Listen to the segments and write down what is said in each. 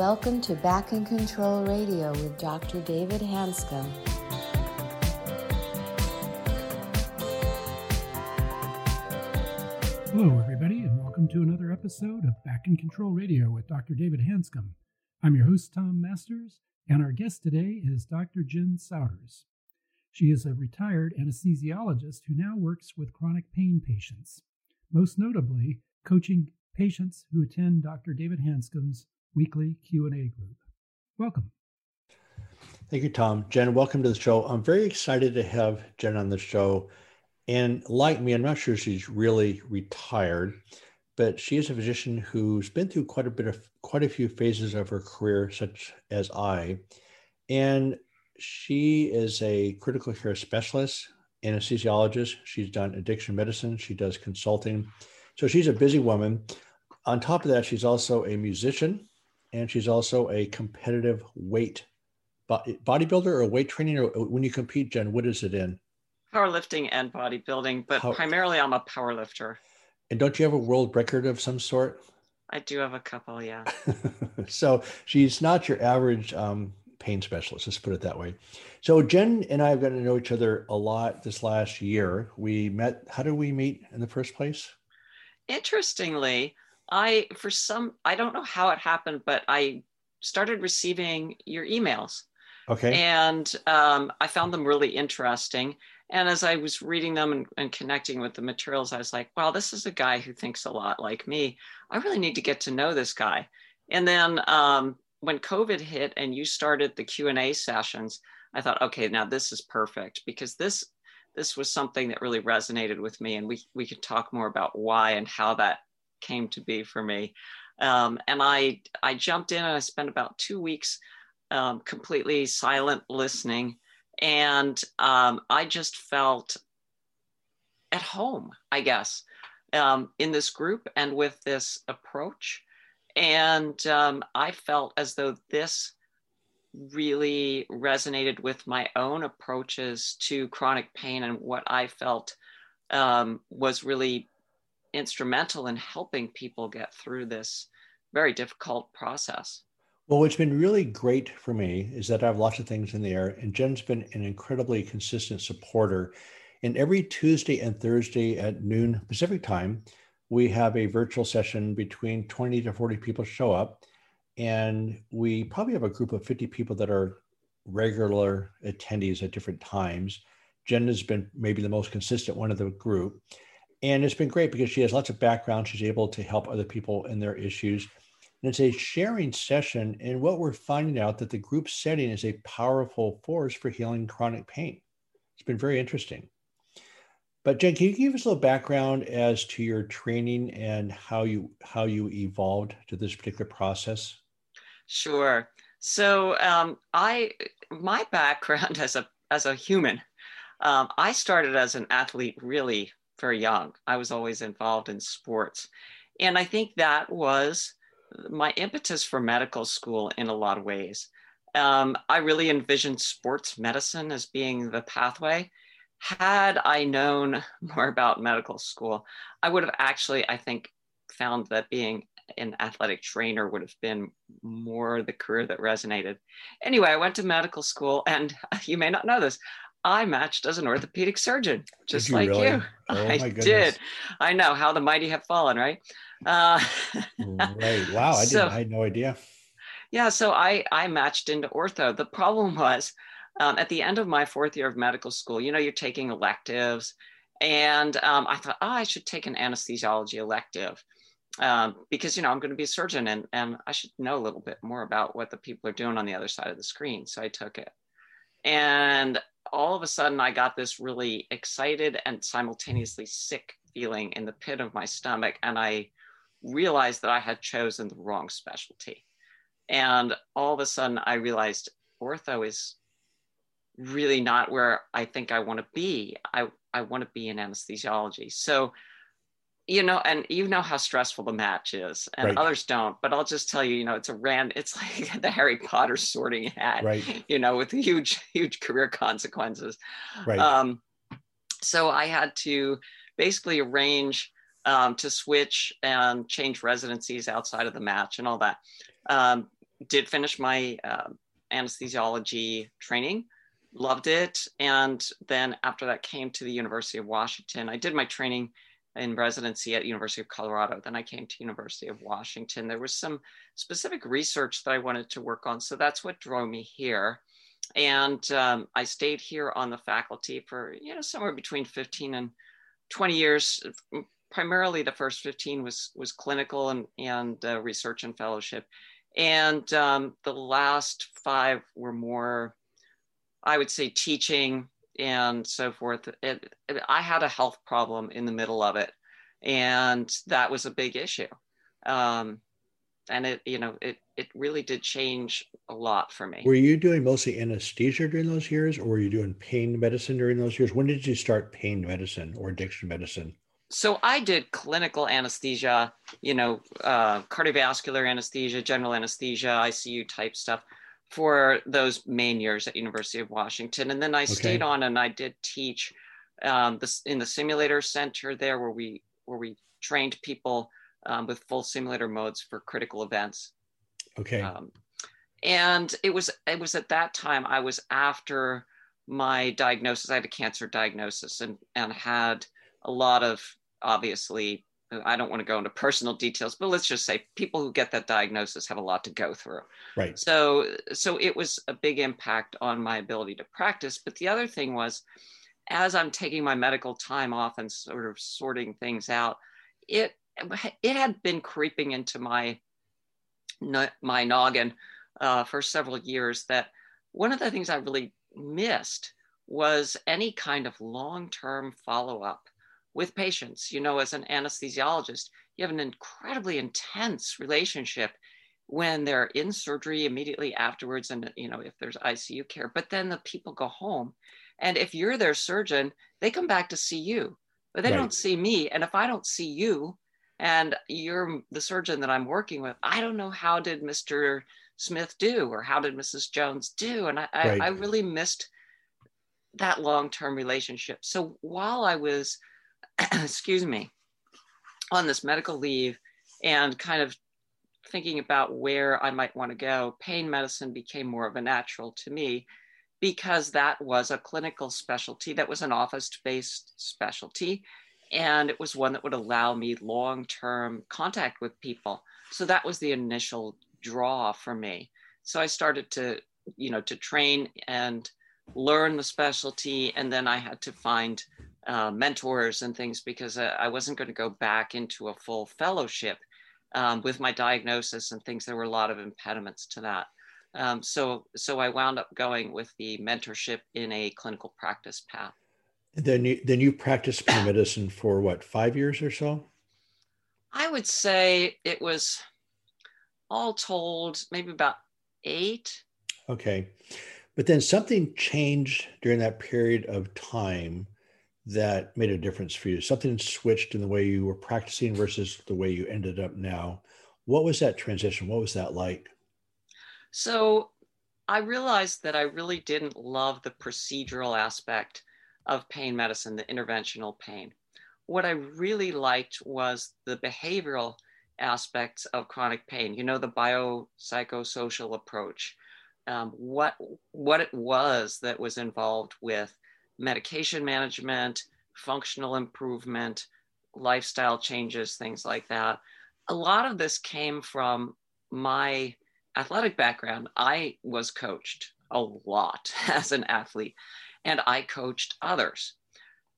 welcome to Back in Control Radio with Dr. David Hanscom. Hello, everybody, and welcome to another episode of Back in Control Radio with Dr. David Hanscom. I'm your host, Tom Masters, and our guest today is Dr. Jen Souders. She is a retired anesthesiologist who now works with chronic pain patients, most notably coaching patients who attend Dr. David Hanscom's weekly Q&A group. Welcome. Thank you, Tom. Jen, welcome to the show. I'm very excited to have Jen on the show. And like me, I'm not sure she's really retired, but she is a physician who's been through quite a bit of quite a few phases of her career, such as I. And she is a critical care specialist, anesthesiologist. She's done addiction medicine. She does consulting. So she's a busy woman. On top of that, she's also a musician and she's also a competitive weight bodybuilder or weight training or when you compete jen what is it in? Powerlifting and bodybuilding but primarily i'm a power lifter and don't you have a world record of some sort? I do have a couple yeah. So she's not your average um, pain specialist let's put it that way. So jen and i have gotten to know each other a lot this last year. We met how did we meet in the first place? Interestingly I, for some, I don't know how it happened, but I started receiving your emails. Okay. And um, I found them really interesting. And as I was reading them and, and, connecting with the materials, I was like, wow, this is a guy who thinks a lot like me. I really need to get to know this guy. And then um, when COVID hit and you started the Q&A sessions, I thought, okay, now this is perfect because this this was something that really resonated with me and we, we could talk more about why and how that came to be for me. Um, and I, I jumped in and I spent about two weeks um, completely silent listening. And um, I just felt at home, I guess, um, in this group and with this approach. And um, I felt as though this really resonated with my own approaches to chronic pain and what I felt um, was really instrumental in helping people get through this very difficult process. Well, what's been really great for me is that I have lots of things in the air, and Jen's been an incredibly consistent supporter. And every Tuesday and Thursday at noon Pacific time, we have a virtual session between 20 to 40 people show up. And we probably have a group of 50 people that are regular attendees at different times. Jen has been maybe the most consistent one of the group. And it's been great because she has lots of background. She's able to help other people in their issues. And it's a sharing session. And what we're finding out that the group setting is a powerful force for healing chronic pain. It's been very interesting. But Jen, can you give us a little background as to your training and how you how you evolved to this particular process? Sure. So um, I my background as a as a human, um, I started as an athlete really very young. I was always involved in sports. And I think that was my impetus for medical school in a lot of ways. Um, I really envisioned sports medicine as being the pathway. Had I known more about medical school, I would have actually, I think, found that being an athletic trainer would have been more the career that resonated. Anyway, I went to medical school, and you may not know this, I matched as an orthopedic surgeon, just you like really? you. Oh, I did. I know how the mighty have fallen, right? Uh, right. Wow. I so. I had no idea. Yeah. So I I matched into ortho. The problem was um, at the end of my fourth year of medical school. You know, you're taking electives, and um, I thought, oh, I should take an anesthesiology elective. Um, because you know I'm going to be a surgeon and, and I should know a little bit more about what the people are doing on the other side of the screen. So I took it. And all of a sudden, I got this really excited and simultaneously sick feeling in the pit of my stomach. And I realized that I had chosen the wrong specialty. And all of a sudden, I realized ortho is really not where I think I want to be. I, I want to be in anesthesiology. So you know, and you know how stressful the match is, and right. others don't. But I'll just tell you, you know, it's a rand. It's like the Harry Potter sorting hat, right. you know, with huge, huge career consequences. Right. Um, so I had to basically arrange um, to switch and change residencies outside of the match and all that. Um, did finish my uh, anesthesiology training, loved it. And then after that came to the University of Washington. I did my training in residency at University of Colorado. Then I came to University of Washington. There was some specific research that I wanted to work on. So that's what drove me here. And um, I stayed here on the faculty for, you know, somewhere between 15 and 20 years. Primarily the first 15 was, was clinical and, and uh, research and fellowship. And um, the last five were more, I would say, teaching and so forth. It, it, I had a health problem in the middle of it, and that was a big issue. Um, and it, you know, it it really did change a lot for me. Were you doing mostly anesthesia during those years, or were you doing pain medicine during those years? When did you start pain medicine or addiction medicine? So I did clinical anesthesia, you know, uh, cardiovascular anesthesia, general anesthesia, ICU type stuff for those main years at University of Washington. And then I okay. stayed on and I did teach um, this in the simulator center there where we where we trained people um, with full simulator modes for critical events. Okay. Um, and it was it was at that time I was after my diagnosis. I had a cancer diagnosis and and had a lot of obviously I don't want to go into personal details, but let's just say people who get that diagnosis have a lot to go through. Right. So so it was a big impact on my ability to practice. But the other thing was, as I'm taking my medical time off and sort of sorting things out, it it had been creeping into my my noggin uh, for several years that one of the things I really missed was any kind of long-term follow-up with patients. You know, as an anesthesiologist, you have an incredibly intense relationship when they're in surgery immediately afterwards and you know if there's ICU care but then the people go home and if you're their surgeon they come back to see you but they right. don't see me and if I don't see you and you're the surgeon that I'm working with I don't know how did Mr. Smith do or how did Mrs. Jones do and I, right. I, I really missed that long-term relationship so while I was excuse me, on this medical leave and kind of thinking about where I might want to go, pain medicine became more of a natural to me because that was a clinical specialty, that was an office based specialty. And it was one that would allow me long term contact with people. So that was the initial draw for me. So I started to, you know, to train and learn the specialty. And then I had to find uh, mentors and things because uh, I wasn't going to go back into a full fellowship um, with my diagnosis and things. There were a lot of impediments to that. Um, so, so I wound up going with the mentorship in a clinical practice path. then you then you practiced medicine for what five years or so? I would say it was all told maybe about eight. Okay, but then something changed during that period of time that made a difference for you? Something switched in the way you were practicing versus the way you ended up now. What was that transition? What was that like? So I realized that I really didn't love the procedural aspect of pain medicine, the interventional pain. What I really liked was the behavioral aspects of chronic pain, you know, the biopsychosocial approach, um, what, what it was that was involved with medication management, functional improvement, lifestyle changes, things like that. A lot of this came from my athletic background. I was coached a lot as an athlete, and I coached others.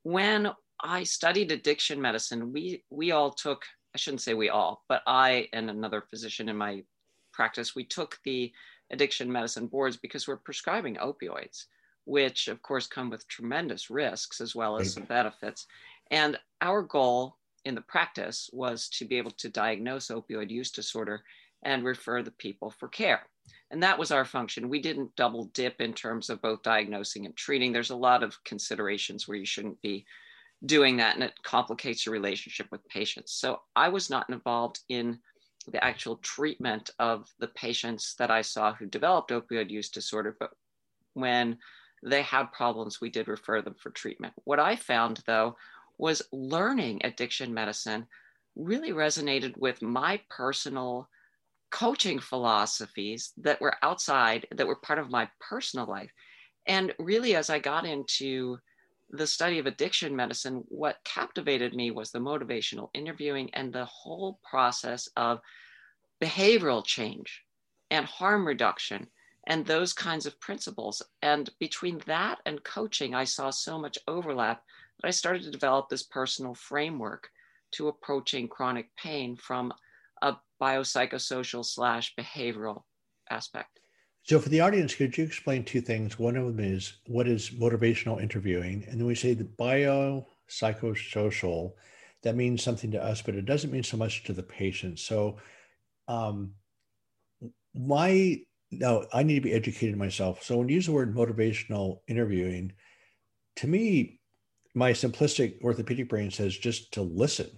When I studied addiction medicine, we we all took, I shouldn't say we all, but I and another physician in my practice, we took the addiction medicine boards because we're prescribing opioids which of course come with tremendous risks as well as some benefits. And our goal in the practice was to be able to diagnose opioid use disorder and refer the people for care. And that was our function. We didn't double dip in terms of both diagnosing and treating. There's a lot of considerations where you shouldn't be doing that and it complicates your relationship with patients. So I was not involved in the actual treatment of the patients that I saw who developed opioid use disorder, but when they had problems, we did refer them for treatment. What I found though was learning addiction medicine really resonated with my personal coaching philosophies that were outside, that were part of my personal life. And really, as I got into the study of addiction medicine, what captivated me was the motivational interviewing and the whole process of behavioral change and harm reduction and those kinds of principles. And between that and coaching, I saw so much overlap that I started to develop this personal framework to approaching chronic pain from a biopsychosocial slash behavioral aspect. So, for the audience, could you explain two things? One of them is what is motivational interviewing? And then we say the biopsychosocial, that means something to us, but it doesn't mean so much to the patient. So, um, my no, I need to be educated myself. So, when you use the word motivational interviewing, to me, my simplistic orthopedic brain says just to listen.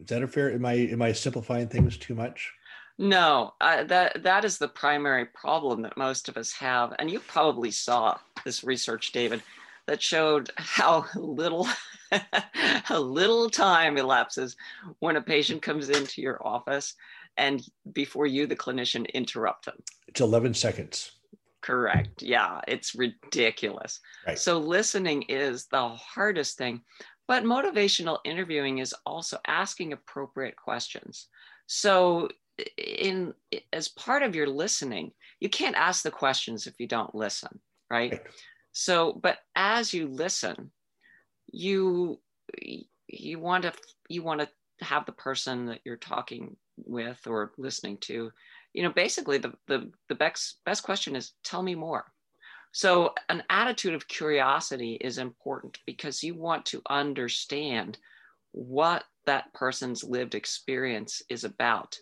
Is that a fair? Am I am I simplifying things too much? No, uh, that that is the primary problem that most of us have, and you probably saw this research, David, that showed how little how little time elapses when a patient comes into your office and before you, the clinician, interrupt them. It's eleven seconds. Correct. Yeah, it's ridiculous. Right. So listening is the hardest thing, but motivational interviewing is also asking appropriate questions. So in as part of your listening you can't ask the questions if you don't listen right, right. so but as you listen you you want to you want to have the person that you're talking with or listening to you know basically the the, the best best question is tell me more so an attitude of curiosity is important because you want to understand what that person's lived experience is about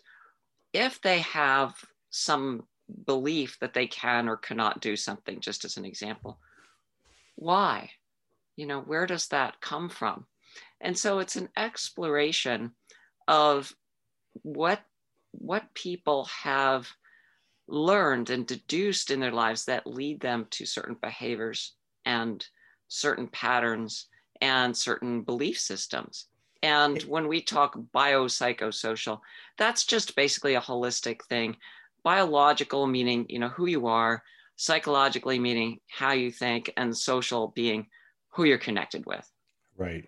if they have some belief that they can or cannot do something, just as an example, why? You know, where does that come from? And so it's an exploration of what what people have learned and deduced in their lives that lead them to certain behaviors and certain patterns and certain belief systems. And when we talk biopsychosocial, that's just basically a holistic thing. Biological meaning, you know, who you are, psychologically meaning how you think, and social being who you're connected with. Right.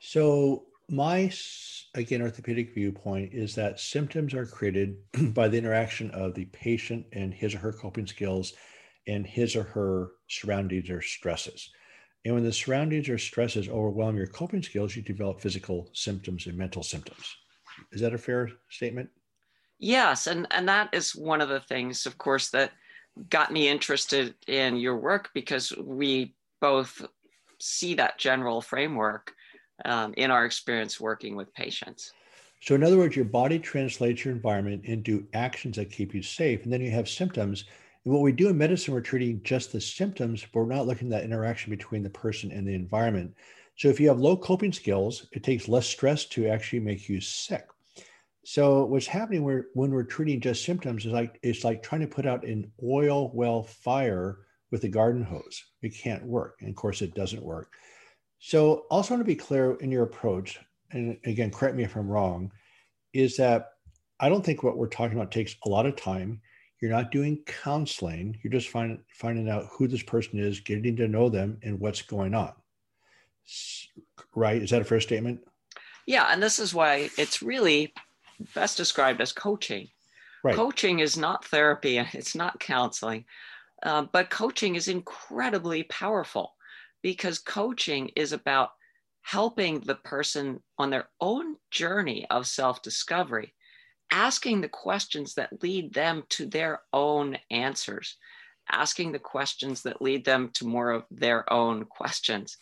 So my again orthopedic viewpoint is that symptoms are created by the interaction of the patient and his or her coping skills and his or her surroundings or stresses. And when the surroundings or stresses overwhelm your coping skills, you develop physical symptoms and mental symptoms. Is that a fair statement? Yes. And, and that is one of the things, of course, that got me interested in your work because we both see that general framework um, in our experience working with patients. So, in other words, your body translates your environment into actions that keep you safe. And then you have symptoms and what we do in medicine, we're treating just the symptoms, but we're not looking at that interaction between the person and the environment. So if you have low coping skills, it takes less stress to actually make you sick. So what's happening where, when we're treating just symptoms is like it's like trying to put out an oil well fire with a garden hose. It can't work. And of course it doesn't work. So also want to be clear in your approach, and again, correct me if I'm wrong, is that I don't think what we're talking about takes a lot of time. You're not doing counseling. You're just find, finding out who this person is, getting to know them, and what's going on. Right? Is that a fair statement? Yeah. And this is why it's really best described as coaching. Right. Coaching is not therapy and it's not counseling, uh, but coaching is incredibly powerful because coaching is about helping the person on their own journey of self discovery asking the questions that lead them to their own answers, asking the questions that lead them to more of their own questions,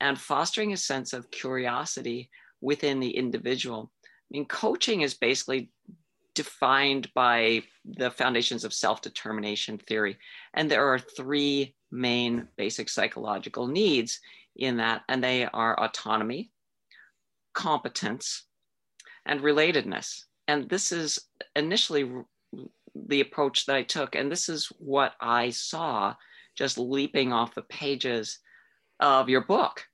and fostering a sense of curiosity within the individual. I mean, coaching is basically defined by the foundations of self determination theory. And there are three main basic psychological needs in that, and they are autonomy, competence, and relatedness. And this is initially the approach that I took. And this is what I saw just leaping off the pages of your book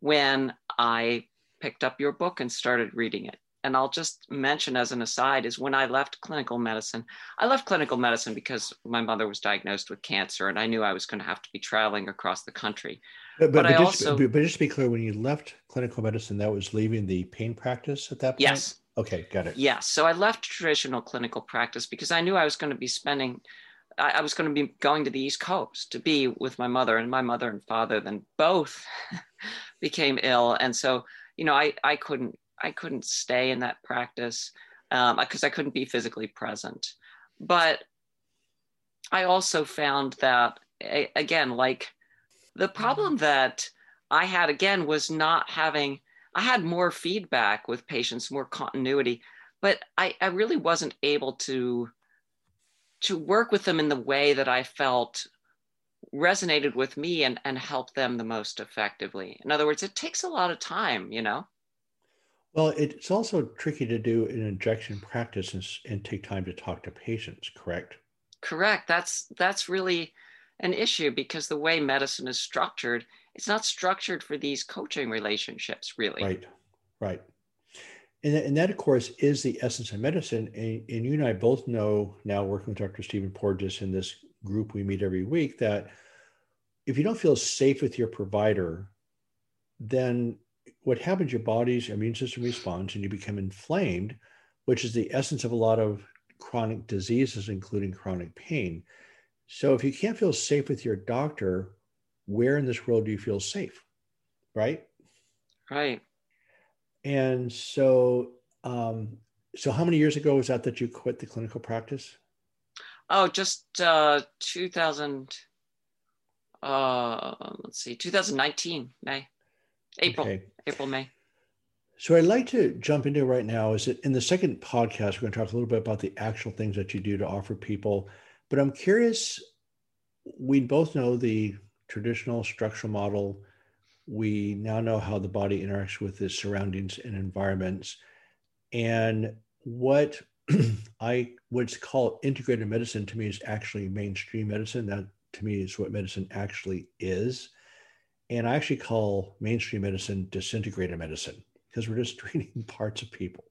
when I picked up your book and started reading it. And I'll just mention as an aside, is when I left clinical medicine, I left clinical medicine because my mother was diagnosed with cancer and I knew I was going to have to be traveling across the country. But, but, but, just, also, but, just to be clear, when you left clinical medicine, that was leaving the pain practice at that point? Yes. Okay, got it. Yes. So I left traditional clinical practice because I knew I was going to be spending I, I was going to be going to the East Coast to be with my mother, and my mother and father then both became ill, and so you know I I couldn't I couldn't stay in that practice because um, I couldn't be physically present, but I also found that again like the problem that I had again was not having I had more feedback with patients, more continuity, but I, I really wasn't able to to work with them in the way that I felt resonated with me and, and helped them the most effectively. In other words, it takes a lot of time, you know? Well, it's also tricky to do an injection practice and, and take time to talk to patients, correct? Correct. That's that's really an issue because the way medicine is structured, it's not structured for these coaching relationships, really. Right, right. And, and that, of course, is the essence of medicine. And, and you and I both know now, working with Dr. Stephen Porges in this group we meet every week, that if you don't feel safe with your provider, then what happens, your body's immune system responds and you become inflamed, which is the essence of a lot of chronic diseases, including chronic pain. So if you can't feel safe with your doctor, where in this world do you feel safe? Right? Right. And so, um, so how many years ago was that that you quit the clinical practice? Oh, just uh, 2000. Uh, let's see, 2019 May, April, okay. April, May. So I'd like to jump into right now is that in the second podcast, we're going to talk a little bit about the actual things that you do to offer people. But I'm curious, we both know the traditional structural model we now know how the body interacts with its surroundings and environments. And what I would call integrated medicine to me is actually mainstream medicine. That to me is what medicine actually is. And I actually call mainstream medicine disintegrated medicine because we're just treating parts of people.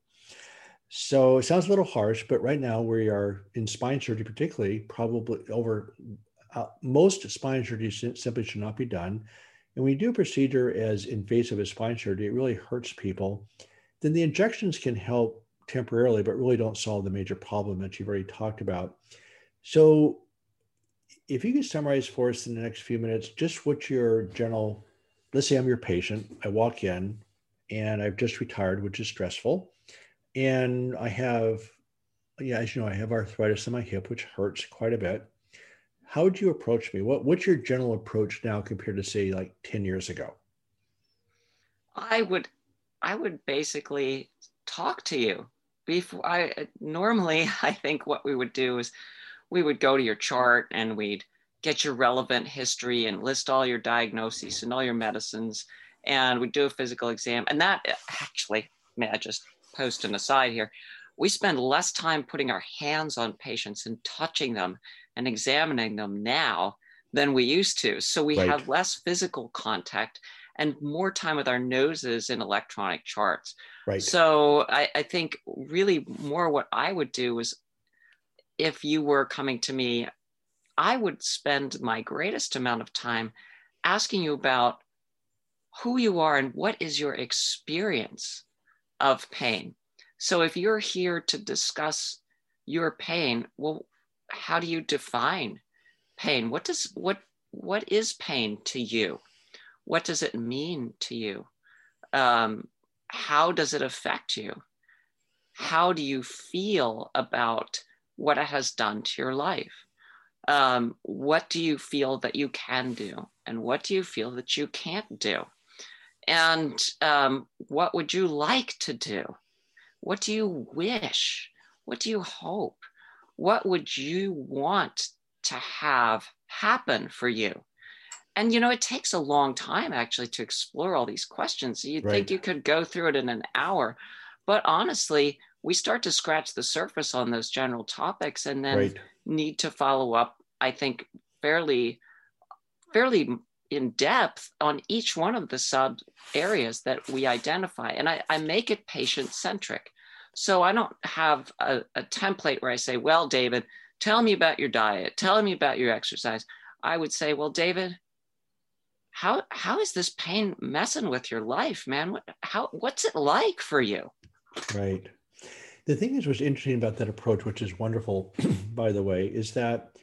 So it sounds a little harsh, but right now we are in spine surgery, particularly, probably over uh, most spine surgery simply should not be done and when you do a procedure as invasive as spine surgery, it really hurts people, then the injections can help temporarily, but really don't solve the major problem that you've already talked about. So, if you could summarize for us in the next few minutes, just what your general, let's say I'm your patient, I walk in and I've just retired, which is stressful. And I have, yeah, as you know, I have arthritis in my hip, which hurts quite a bit how would you approach me? What what's your general approach now compared to say like 10 years ago? I would I would basically talk to you. Before I normally I think what we would do is we would go to your chart and we'd get your relevant history and list all your diagnoses and all your medicines and we'd do a physical exam and that actually may I just post an aside here we spend less time putting our hands on patients and touching them and examining them now than we used to. So we right. have less physical contact and more time with our noses in electronic charts. Right. So I, I think really more what I would do is if you were coming to me, I would spend my greatest amount of time asking you about who you are and what is your experience of pain. So if you're here to discuss your pain, well, how do you define pain? What does what what is pain to you? What does it mean to you? Um, how does it affect you? How do you feel about what it has done to your life? Um, what do you feel that you can do? And what do you feel that you can't do? And um, what would you like to do? What do you wish? What do you hope? what would you want to have happen for you? And you know, it takes a long time actually to explore all these questions. You'd right. think you could go through it in an hour, but honestly, we start to scratch the surface on those general topics and then right. need to follow up, I think, fairly, fairly in depth on each one of the sub areas that we identify. And I, I make it patient centric. So I don't have a, a template where I say, well, David, tell me about your diet, tell me about your exercise. I would say, well, David, how how is this pain messing with your life, man? What how what's it like for you? Right. The thing is, what's interesting about that approach, which is wonderful, by the way, is that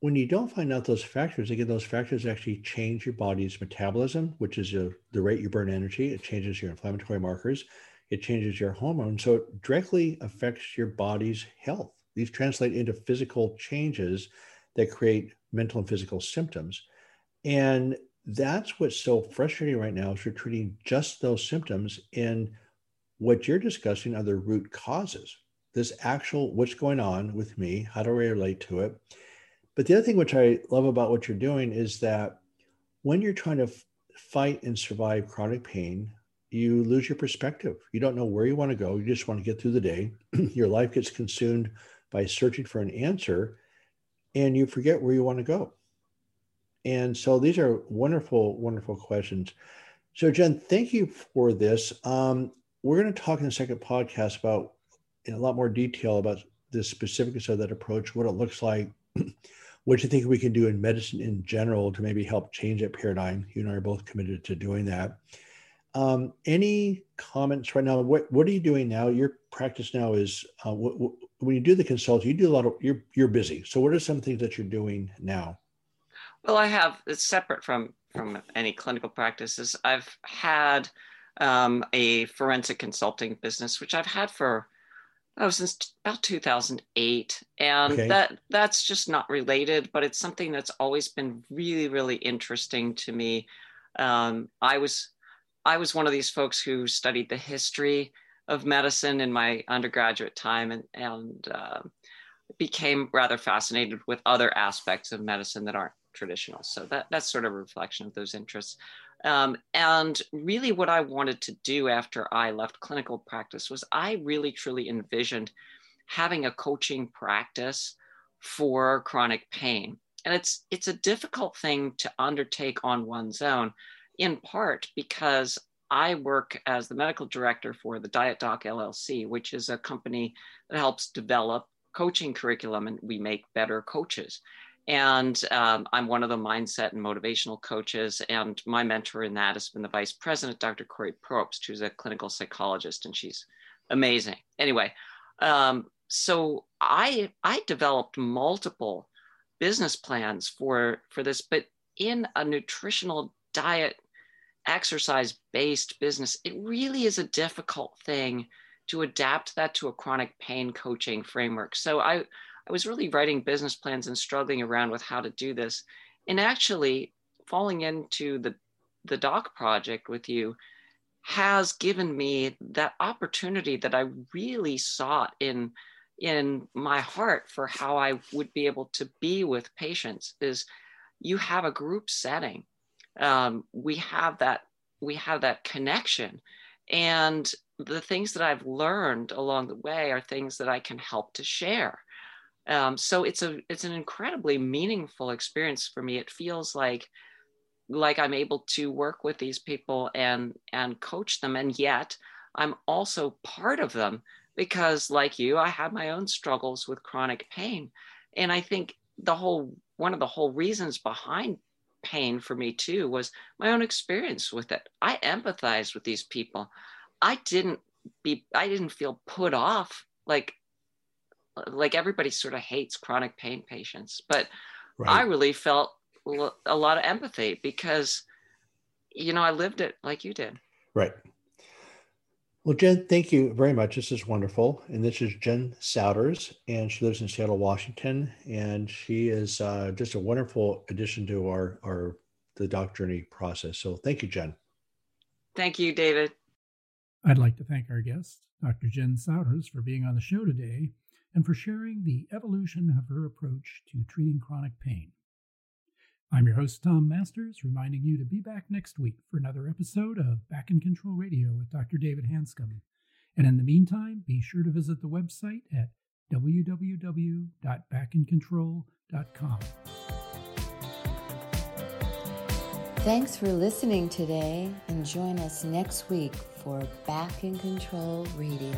when you don't find out those factors, again, those factors actually change your body's metabolism, which is a, the rate you burn energy. It changes your inflammatory markers. It changes your hormones. So it directly affects your body's health. These translate into physical changes that create mental and physical symptoms. And that's what's so frustrating right now is we're treating just those symptoms and what you're discussing are the root causes. This actual what's going on with me how do i relate to it? But the other thing which i love about what you're doing is that when you're trying to fight and survive chronic pain you lose your perspective. You don't know where you want to go. You just want to get through the day. Your life gets consumed by searching for an answer and you forget where you want to go. And so these are wonderful, wonderful questions. So, Jen, thank you for this. Um, we're going to talk in the second podcast about in a lot more detail about the specifics of that approach, what it looks like, what you think we can do in medicine in general to maybe help change that paradigm. You and I are both committed to doing that. Um, any comments right now? What What are you doing now? Your practice now is uh, when you do the consult, you do a lot of you're you're busy. So, what are some things that you're doing now? Well, I have. It's separate from from any clinical practices. I've had um, a forensic consulting business, which I've had for oh since about 2008, and okay. that that's just not related, but it's something that's always been really really interesting to me. Um, I was I was one of these folks who studied the history of medicine in my undergraduate time, and and uh, became rather fascinated with other aspects of medicine that aren't traditional. So that, that's sort of a reflection of those interests. Um, and really, what I wanted to do after I left clinical practice was I really truly envisioned having a coaching practice for chronic pain. And it's it's a difficult thing to undertake on one's own, in part because I work as the medical director for the Diet Doc LLC, which is a company that helps develop coaching curriculum and we make better coaches. And um, I'm one of the mindset and motivational coaches. And my mentor in that has been the vice president, Dr. Corey Probst, who's a clinical psychologist, and she's amazing. Anyway, um, so I I developed multiple business plans for for this, but in a nutritional diet exercise based business, it really is a difficult thing to adapt that to a chronic pain coaching framework. So I I was really writing business plans and struggling around with how to do this. And actually, falling into the, the doc project with you has given me that opportunity that I really sought in in my heart for how I would be able to be with patients is you have a group setting. Um, we have that we have that connection and the things that I've learned along the way are things that I can help to share. Um, so it's a it's an incredibly meaningful experience for me. It feels like like I'm able to work with these people and and coach them, and yet I'm also part of them because, like you, I have my own struggles with chronic pain, and I think the whole one of the whole reasons behind pain for me too was my own experience with it. I empathized with these people. I didn't be I didn't feel put off like like everybody sort of hates chronic pain patients, but right. I really felt a lot of empathy because, you know, I lived it like you did. Right. Well, Jen, thank you very much. This is wonderful. And this is Jen Souders, and she lives in Seattle, Washington. And she is uh, just a wonderful addition to our, our the doc journey process. So thank you, Jen. Thank you, David. I'd like to thank our guest, Dr. Jen Souders, for being on the show today and for sharing the evolution of her approach to treating chronic pain. I'm your host, Tom Masters, reminding you to be back next week for another episode of Back in Control Radio with Dr. David Hanscom. And in the meantime, be sure to visit the website at www.backincontrol.com. Thanks for listening today, and join us next week for Back in Control Radio.